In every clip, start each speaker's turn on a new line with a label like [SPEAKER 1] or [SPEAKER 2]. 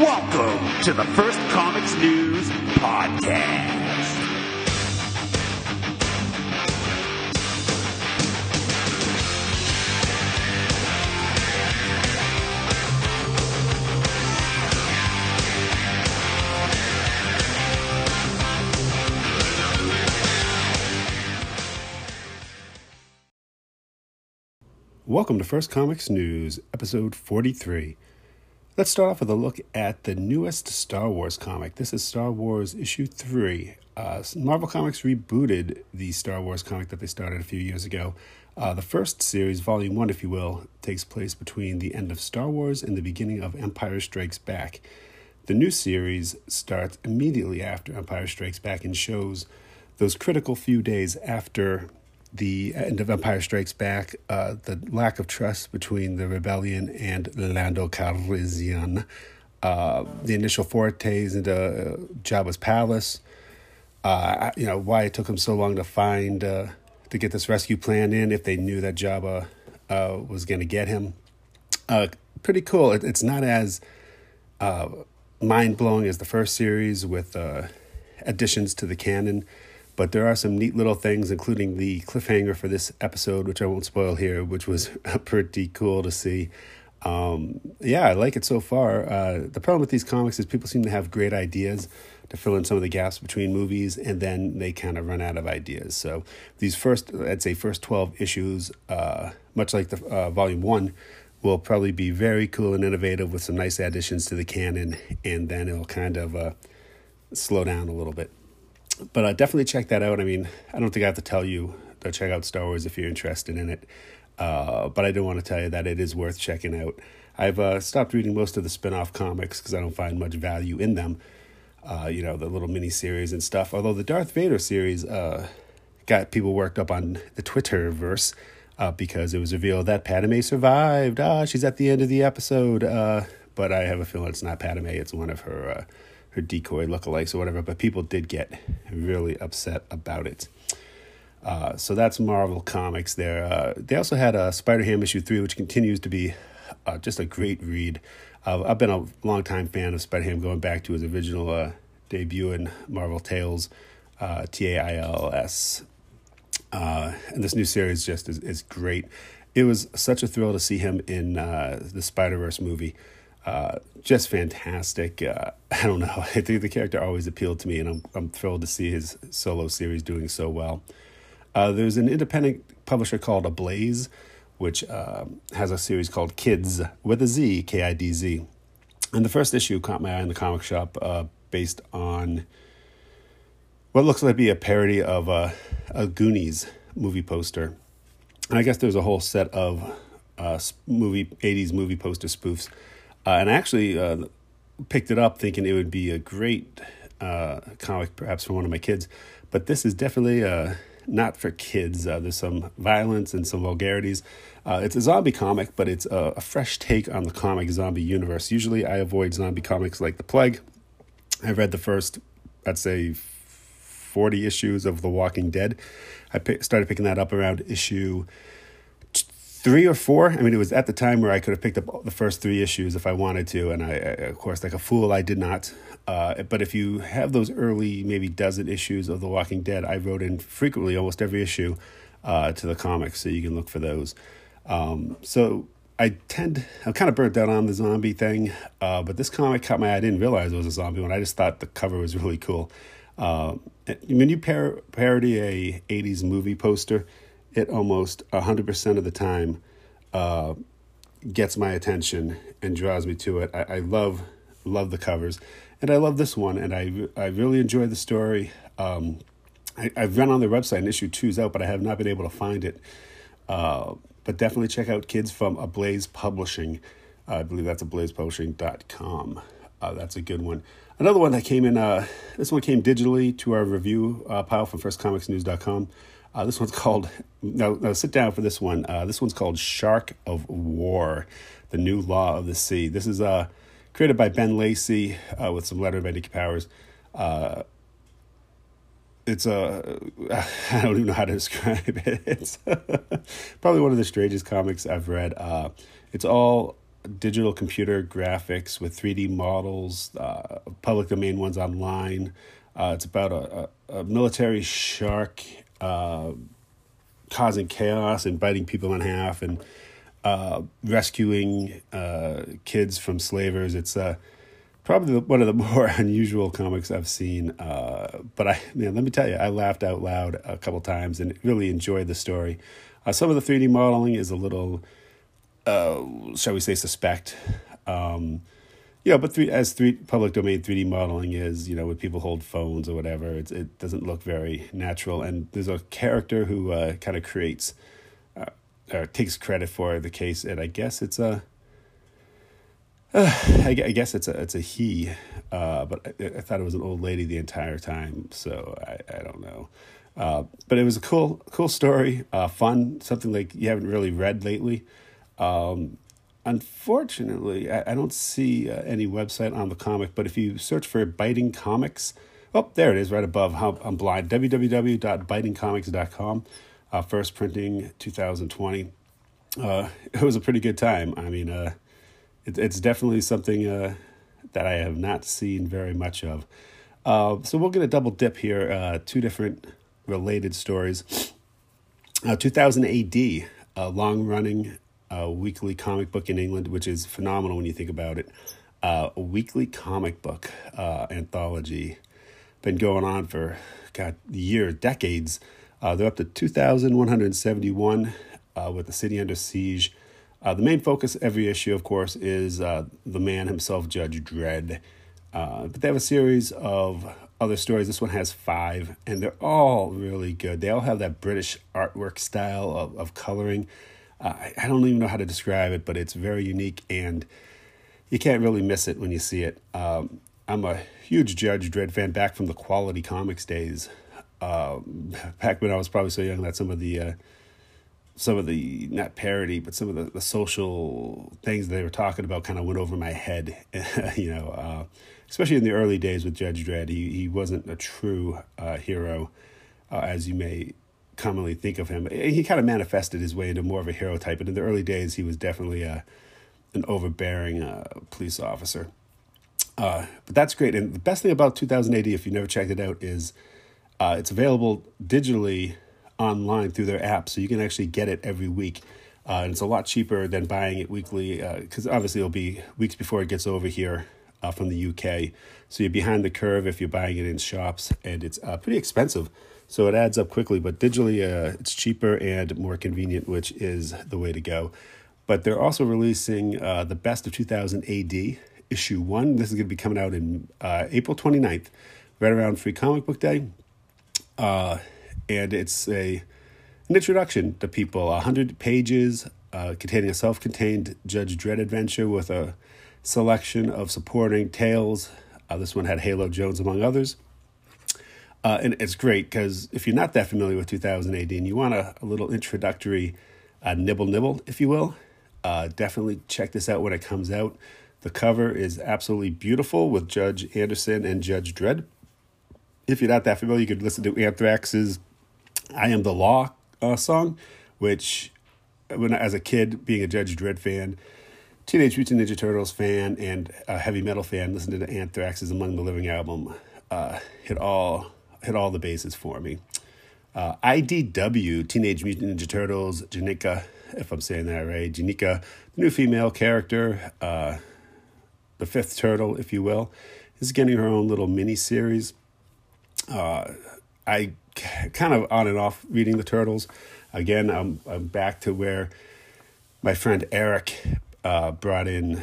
[SPEAKER 1] Welcome to the First Comics News Podcast.
[SPEAKER 2] Welcome to First Comics News, episode 43. Let's start off with a look at the newest Star Wars comic. This is Star Wars issue 3. Uh, Marvel Comics rebooted the Star Wars comic that they started a few years ago. Uh, the first series, volume 1, if you will, takes place between the end of Star Wars and the beginning of Empire Strikes Back. The new series starts immediately after Empire Strikes Back and shows those critical few days after the end of Empire Strikes Back, uh, the lack of trust between the rebellion and Lando Calrissian, uh, the initial fortes into uh, Jabba's palace, uh, you know why it took him so long to find uh, to get this rescue plan in if they knew that Jabba uh, was going to get him. pretty cool. It, it's not as mind blowing as the first series with additions to the canon but there are some neat little things, including the cliffhanger for this episode, which I won't spoil here, which was pretty cool to see. Um, yeah, I like it so far. Uh, the problem with these comics is people seem to have great ideas to fill in some of the gaps between movies, and then they kind of run out of ideas. So these first, I'd say, first twelve issues, uh, much like the uh, volume one, will probably be very cool and innovative with some nice additions to the canon, and then it'll kind of uh, slow down a little bit but uh, definitely check that out. I mean, I don't think I have to tell you to check out Star Wars if you're interested in it. Uh, but I do want to tell you that it is worth checking out. I've uh, stopped reading most of the spin off comics because I don't find much value in them. Uh, you know, the little mini series and stuff. Although the Darth Vader series uh, got people worked up on the Twitterverse uh, because it was revealed that Padme survived. Ah, she's at the end of the episode. but I have a feeling it's not Padme, it's one of her her decoy lookalikes or whatever, but people did get really upset about it. Uh, so that's Marvel Comics there. Uh, they also had a Spider Ham issue 3, which continues to be uh, just a great read. I've been a long-time fan of Spider Ham going back to his original uh, debut in Marvel Tales, uh, T A I L S. Uh, and this new series just is, is great. It was such a thrill to see him in the Spider Verse movie. Uh, just fantastic. Uh, I don't know. I think the character always appealed to me, and I'm I'm thrilled to see his solo series doing so well. Uh, there's an independent publisher called Ablaze, which uh, has a series called Kids with a Z, K I D Z, and the first issue caught my eye in the comic shop, uh, based on what looks like to be a parody of a, a Goonies movie poster. And I guess there's a whole set of movie '80s movie poster spoofs uh, and I actually uh, picked it up thinking it would be a great uh, comic, perhaps for one of my kids. But this is definitely uh, not for kids. Uh, there's some violence and some vulgarities. Uh, it's a zombie comic, but it's a, a, fresh take on the comic zombie universe. Usually, I avoid zombie comics like The Plague. I've read the first, I'd say, 40 issues of The Walking Dead. I started picking that up around issue three or four. I mean, it was at the time where I could have picked up the first three issues if I wanted to, and I, of course, like a fool, I did not. Uh, but if you have those early, maybe dozen issues of The Walking Dead, I wrote in frequently, almost every issue, uh, to the comics, so you can look for those. Um, so I tend, I'm kind of burnt out on the zombie thing, uh, but this comic caught my eye. I didn't realize it was a zombie one. I just thought the cover was really cool. Uh, when you par- parody a '80s movie poster, it almost 100% of the time uh, gets my attention and draws me to it. I, I, love love the covers, and I love this one, and I I really enjoy the story. Um, I, have run on their website and issue two's out, but I have not been able to find it. Uh, but definitely check out Kidz from Ablaze Publishing. Uh, I believe that's ablazepublishing.com. Uh, that's a good one. Another one that came in, uh, this one came digitally to our review uh, pile from firstcomicsnews.com. Uh, this one's called, no, no, sit down for this one. Uh, this one's called Shark of War, The New Law of the Sea. This is uh, created by Ben Lacey uh, with some letter by Nikki Powers. Uh, it's a, uh, I don't even know how to describe it. It's probably one of the strangest comics I've read. It's all digital computer graphics with 3D models, public domain ones online. It's about a, a, a military shark uh, causing chaos and biting people in half and uh, rescuing uh, kids from slavers. It's uh, probably one of the more unusual comics I've seen. Uh, but I, man, let me tell you, I laughed out loud a couple times and really enjoyed the story. Some of the 3D modeling is a little, shall we say, suspect. Um, yeah, but three, as three public domain 3D modeling is, you know, when people hold phones or whatever, it doesn't look very natural. And there's a character who uh, kind of creates, uh, or takes credit for the case, and I guess it's a, uh, I, I guess it's a it's a he, uh, but I, I, thought it was an old lady the entire time, so I, I don't know. Uh, but it was a cool cool story, uh, fun, something like you haven't really read lately. Um, unfortunately, I, I, don't see uh, any website on the comic, but if you search for Biting Comics, oh, there it is right above. How I'm blind. www.bitingcomics.com. Uh, first printing 2020. Uh, it was a pretty good time. I mean, uh, it, it's definitely something uh, that I have not seen very much of. Uh, so we're going to double dip here. Uh, two different related stories. Uh, 2000 AD, a long running uh, weekly comic book in England, which is phenomenal when you think about it. Uh, a weekly comic book uh, anthology. Been going on for, God, years, decades. Uh, they're up to 2,171 uh, with the city under siege. Uh, the main focus every issue, of course, is uh, the man himself, Judge Dredd. But they have a series of other stories. This one has five, and they're all really good. They all have that British artwork style of, of coloring. Uh, I, don't even know how to describe it, but it's very unique, and you can't really miss it when you see it. Um, I'm a huge Judge Dredd fan back from the Quality Comics days. Uh, back when I was probably so young that some of the uh, some of the not parody, but some of the, the social things they were talking about kind of went over my head. you know, uh, especially in the early days with Judge Dredd, he he wasn't a true uh, hero, uh, as you may commonly think of him. He kind of manifested his way into more of a hero type, but in the early days, he was definitely a uh, an overbearing uh, police officer. Uh, but that's great, and the best thing about 2000 AD, if you never checked it out, is it's available digitally online through their app, so you can actually get it every week. Uh, and it's a lot cheaper than buying it weekly because uh, obviously it'll be weeks before it gets over here uh, from the UK. So you're behind the curve if you're buying it in shops, and it's uh, pretty expensive. So it adds up quickly, but digitally uh, it's cheaper and more convenient, which is the way to go. But they're also releasing uh, the best of 2000 AD, issue one. This is going to be coming out in April 29th, right around Free Comic Book Day. Uh, and it's a an introduction to people. A hundred pages uh, containing a self-contained Judge Dredd adventure with a selection of supporting tales. Uh, this one had Halo Jones among others. Uh, and it's great because if you're not that familiar with 2000 AD and you want a, a little introductory uh, nibble nibble, if you will, uh, definitely check this out when it comes out. The cover is absolutely beautiful with Judge Anderson and Judge Dredd. If you're not that familiar, you could listen to Anthrax's I Am the Law uh, song, which when as a kid, being a Judge Dredd fan, Teenage Mutant Ninja Turtles fan, and a heavy metal fan, listening to Anthrax's Among the Living album uh, hit all hit all the bases for me. Uh, IDW, Teenage Mutant Ninja Turtles, Jennika, if I'm saying that right, Jennika, the new female character, uh, the fifth turtle, if you will, is getting her own little mini series. Uh, I kind of on and off reading the Turtles. Again, I'm I'm back to where my friend Eric uh, brought in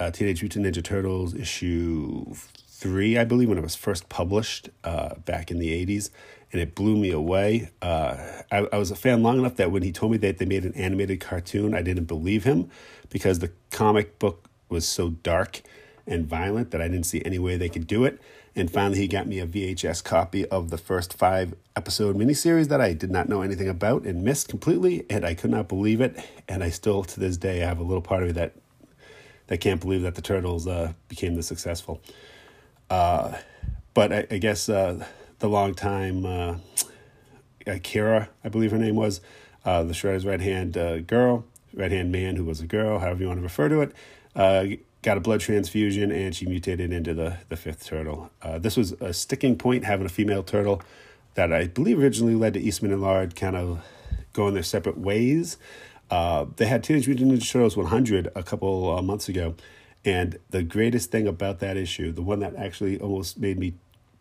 [SPEAKER 2] uh, Teenage Mutant Ninja Turtles issue three, I believe, when it was first published uh, back in the '80s, and it blew me away. Uh, I, I was a fan long enough that when he told me that they made an animated cartoon, I didn't believe him because the comic book was so dark and violent that I didn't see any way they could do it. And finally, he got me a VHS copy of the first five episode miniseries that I did not know anything about and missed completely. And I could not believe it. And I still, to this day, have a little part of me that that can't believe that the Turtles uh, became this successful. Uh, but I, I guess uh, the longtime uh, Kira, I believe her name was, uh, the Shredder's right hand uh, girl, right hand man who was a girl, however you want to refer to it, uh, got a blood transfusion and she mutated into the, the fifth turtle. Uh, this was a sticking point having a female turtle that I believe originally led to Eastman and Laird kind of going their separate ways. Uh, they had Teenage Mutant Ninja Turtles 100 a couple months ago, and the greatest thing about that issue, the one that actually almost made me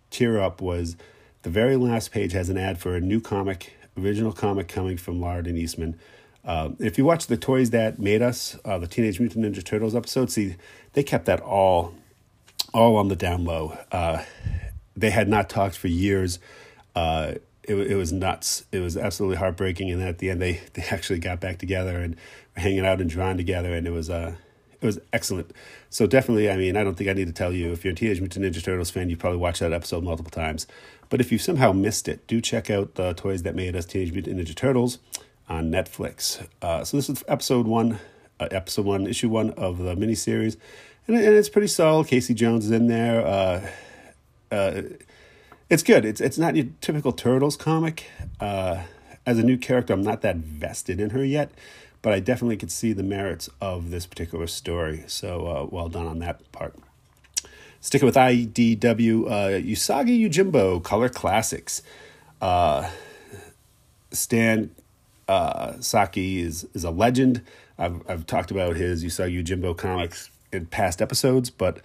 [SPEAKER 2] tear up, was the very last page has an ad for a new comic, original comic coming from Laird and Eastman. Um, if you watch the Toys That Made Us, uh, the Teenage Mutant Ninja Turtles episode, see, they kept that all, all on the down low. Uh, they had not talked for years. Uh, it, it was nuts. It was absolutely heartbreaking. And at the end, they, they actually got back together and were hanging out and drawing together. And it was, uh, it was excellent. So definitely, I mean, I don't think I need to tell you if you're a Teenage Mutant Ninja Turtles fan, you probably watched that episode multiple times. But if you somehow missed it, do check out the Toys That Made Us Teenage Mutant Ninja Turtles on Netflix. Uh, so this is episode one, uh, episode one, issue one of the miniseries, and, and it's pretty solid. Casey Jones is in there. Uh, uh, it's good. It's it's not your typical Turtles comic. Uh, as a new character, I'm not that vested in her yet, but I definitely could see the merits of this particular story. So uh, well done on that part. Sticking with IDW, uh, Usagi Yojimbo Color Classics. Uh, Stan uh, Sakai is is a legend. I've I've talked about his Usagi Yojimbo comics in past episodes, but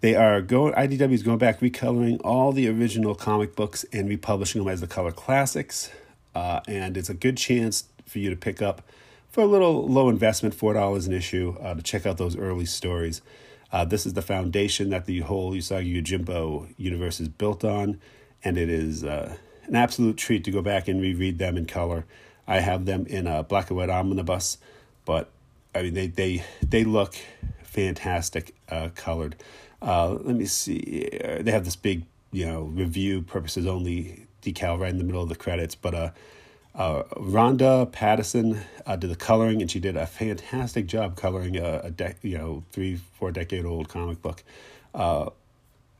[SPEAKER 2] they are going. IDW is going back recoloring all the original comic books and republishing them as the color classics, uh, and it's a good chance for you to pick up for a little low investment, four dollars an issue, uh, to check out those early stories. Uh, this is the foundation that the whole Usagi Yojimbo universe is built on, and it is uh, an absolute treat to go back and reread them in color. I have them in a black and white omnibus, but I mean they they they look fantastic uh, colored. Uh, let me see. They have this big you know review purposes only decal right in the middle of the credits, but uh, Ronda Pattison uh, did the coloring, and she did a fantastic job coloring a, a de- you know three four decade old comic book. Uh,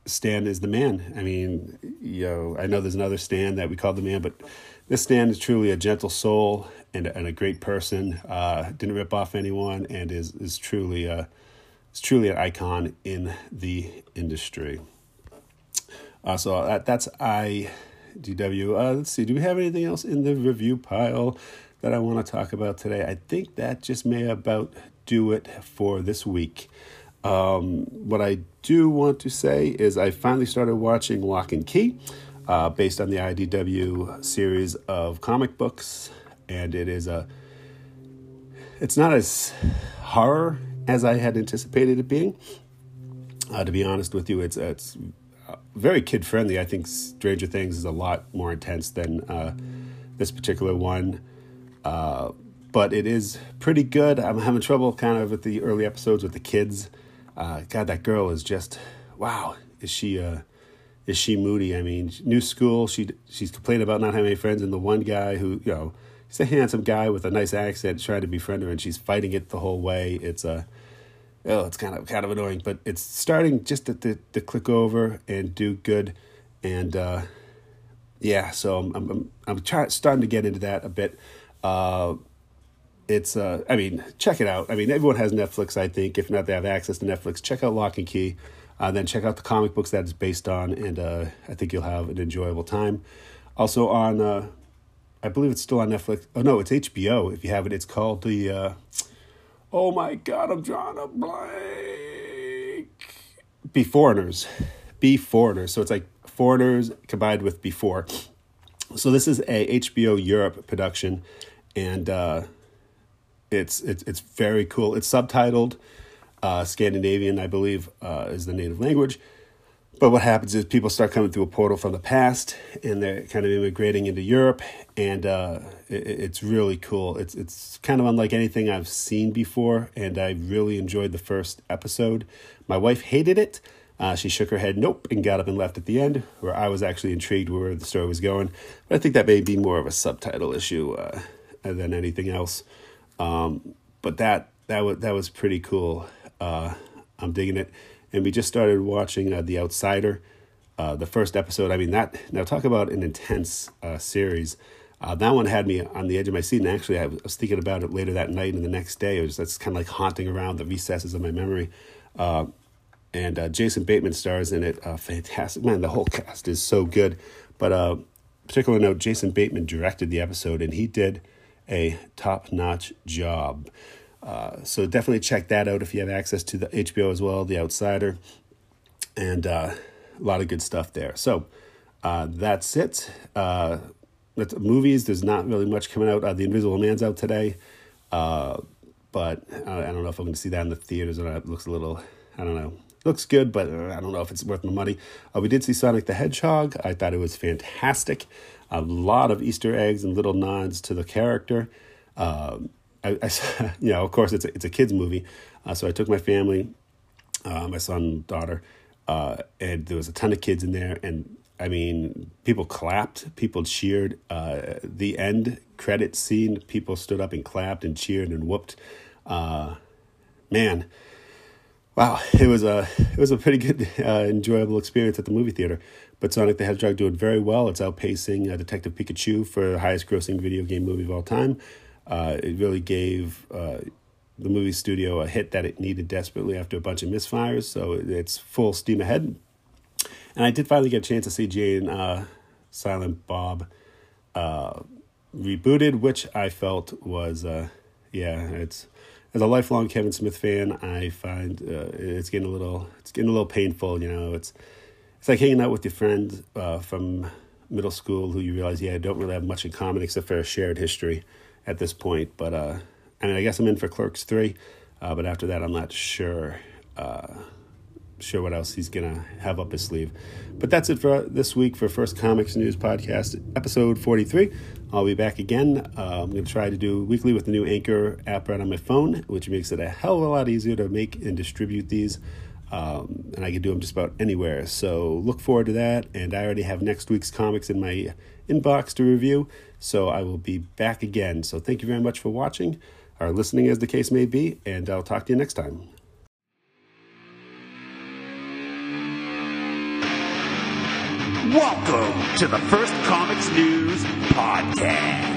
[SPEAKER 2] Stan is the man. I mean, you know, I know there's another Stan that we call the man, but this Stan is truly a gentle soul and, and a great person. Uh, didn't rip off anyone, and is is truly a is truly an icon in the industry. Uh, so that that's IDW. Uh, let's see. Do we have anything else in the review pile that I want to talk about today? I think that just may about do it for this week. Um, what I do want to say is I finally started watching Locke & Key uh, based on the IDW series of comic books, and it is a. It's not as horror as I had anticipated it being. Uh, to be honest with you, it's it's very kid friendly. I think Stranger Things is a lot more intense than uh, this particular one, uh, but it is pretty good. I'm having trouble kind of with the early episodes with the kids. Uh, God, that girl is just wow. Is she uh, is she moody? I mean, new school. She she's complaining about not having any friends, and the one guy who you know, he's a handsome guy with a nice accent, trying to befriend her, and she's fighting it the whole way. It's a oh, it's kind of kind of annoying, but it's starting just to to, to click over and do good, and uh, yeah. So I'm I'm I'm try, starting to get into that a bit. Uh, it's uh, I mean, check it out. I mean, everyone has Netflix. I think if not, they have access to Netflix. Check out Locke & Key. Uh, then check out the comic books that it's based on, and uh, I think you'll have an enjoyable time. Also on, uh, I believe it's still on Netflix. Oh no, it's HBO. If you have it, it's called the. Oh my God, I'm drawing a blank. Beforeigners, be foreigners. So it's like foreigners combined with before. So this is a HBO Europe production, and uh, it's it's it's very cool. It's subtitled uh, Scandinavian, I believe, uh, is the native language. But what happens is people start coming through a portal from the past, and they're kind of immigrating into Europe, and uh, it, it's really cool. It's it's kind of unlike anything I've seen before, and I really enjoyed the first episode. My wife hated it. Uh, she shook her head, nope, and got up and left at the end, where I was actually intrigued where the story was going. But I think that may be more of a subtitle issue uh, than anything else. Um, but that that was that was pretty cool. Uh, I'm digging it. And we just started watching uh, The Outsider, uh, the first episode. I mean, that now talk about an intense uh, series. Uh, that one had me on the edge of my seat, and actually, I was thinking about it later that night and the next day. It was that's kind of like haunting around the recesses of my memory. Uh, and uh, Jason Bateman stars in it. Fantastic, man! The whole cast is so good. But particular note, Jason Bateman directed the episode, and he did a top-notch job. Uh, so definitely check that out if you have access to the HBO as well, The Outsider, and uh, a lot of good stuff there. So uh, that's it. Uh, that's movies. There's not really much coming out. Uh, the Invisible Man's out today, but I don't know if I'm going to see that in the theaters or. It looks a little, I don't know. looks good, but I don't know if it's worth my money. we did see Sonic the Hedgehog. I thought it was fantastic. A lot of Easter eggs and little nods to the character. Um, I, I, you know, of course, it's a, it's a kids movie, uh, so I took my family, uh, my son, daughter, uh, and there was a ton of kids in there, and I mean, people clapped, people cheered. Uh, the end credit scene, people stood up and clapped and cheered and whooped. Uh, man, wow, it was a it was a pretty good, uh, enjoyable experience at the movie theater. But Sonic the Hedgehog doing very well. It's outpacing Detective Pikachu for the highest grossing video game movie of all time. Uh, it really gave uh, the movie studio a hit that it needed desperately after a bunch of misfires. So it's full steam ahead. And I did finally get a chance to see Jane uh, Silent Bob uh, rebooted, which I felt was, uh, yeah, it's as a lifelong Kevin Smith fan, I find uh, it's getting a little, it's getting a little painful. You know, it's it's like hanging out with your friend from middle school who you realize, yeah, I don't really have much in common except for a shared history at this point. But uh, I mean, I guess I'm in for Clerks three, uh, but after that, I'm not sure uh, sure what else he's gonna have up his sleeve. But that's it for this week for First Comics News Podcast, episode 43. I'll be back again. Uh, I'm gonna try to do weekly with the new Anchor app right on my phone, which makes it a hell of a lot easier to make and distribute these. Um, and I can do them just about anywhere. So look forward to that. And I already have next week's comics in my inbox to review. So I will be back again. So thank you very much for watching or listening, as the case may be. And I'll talk to you next time.
[SPEAKER 1] Welcome to the First Comics News Podcast.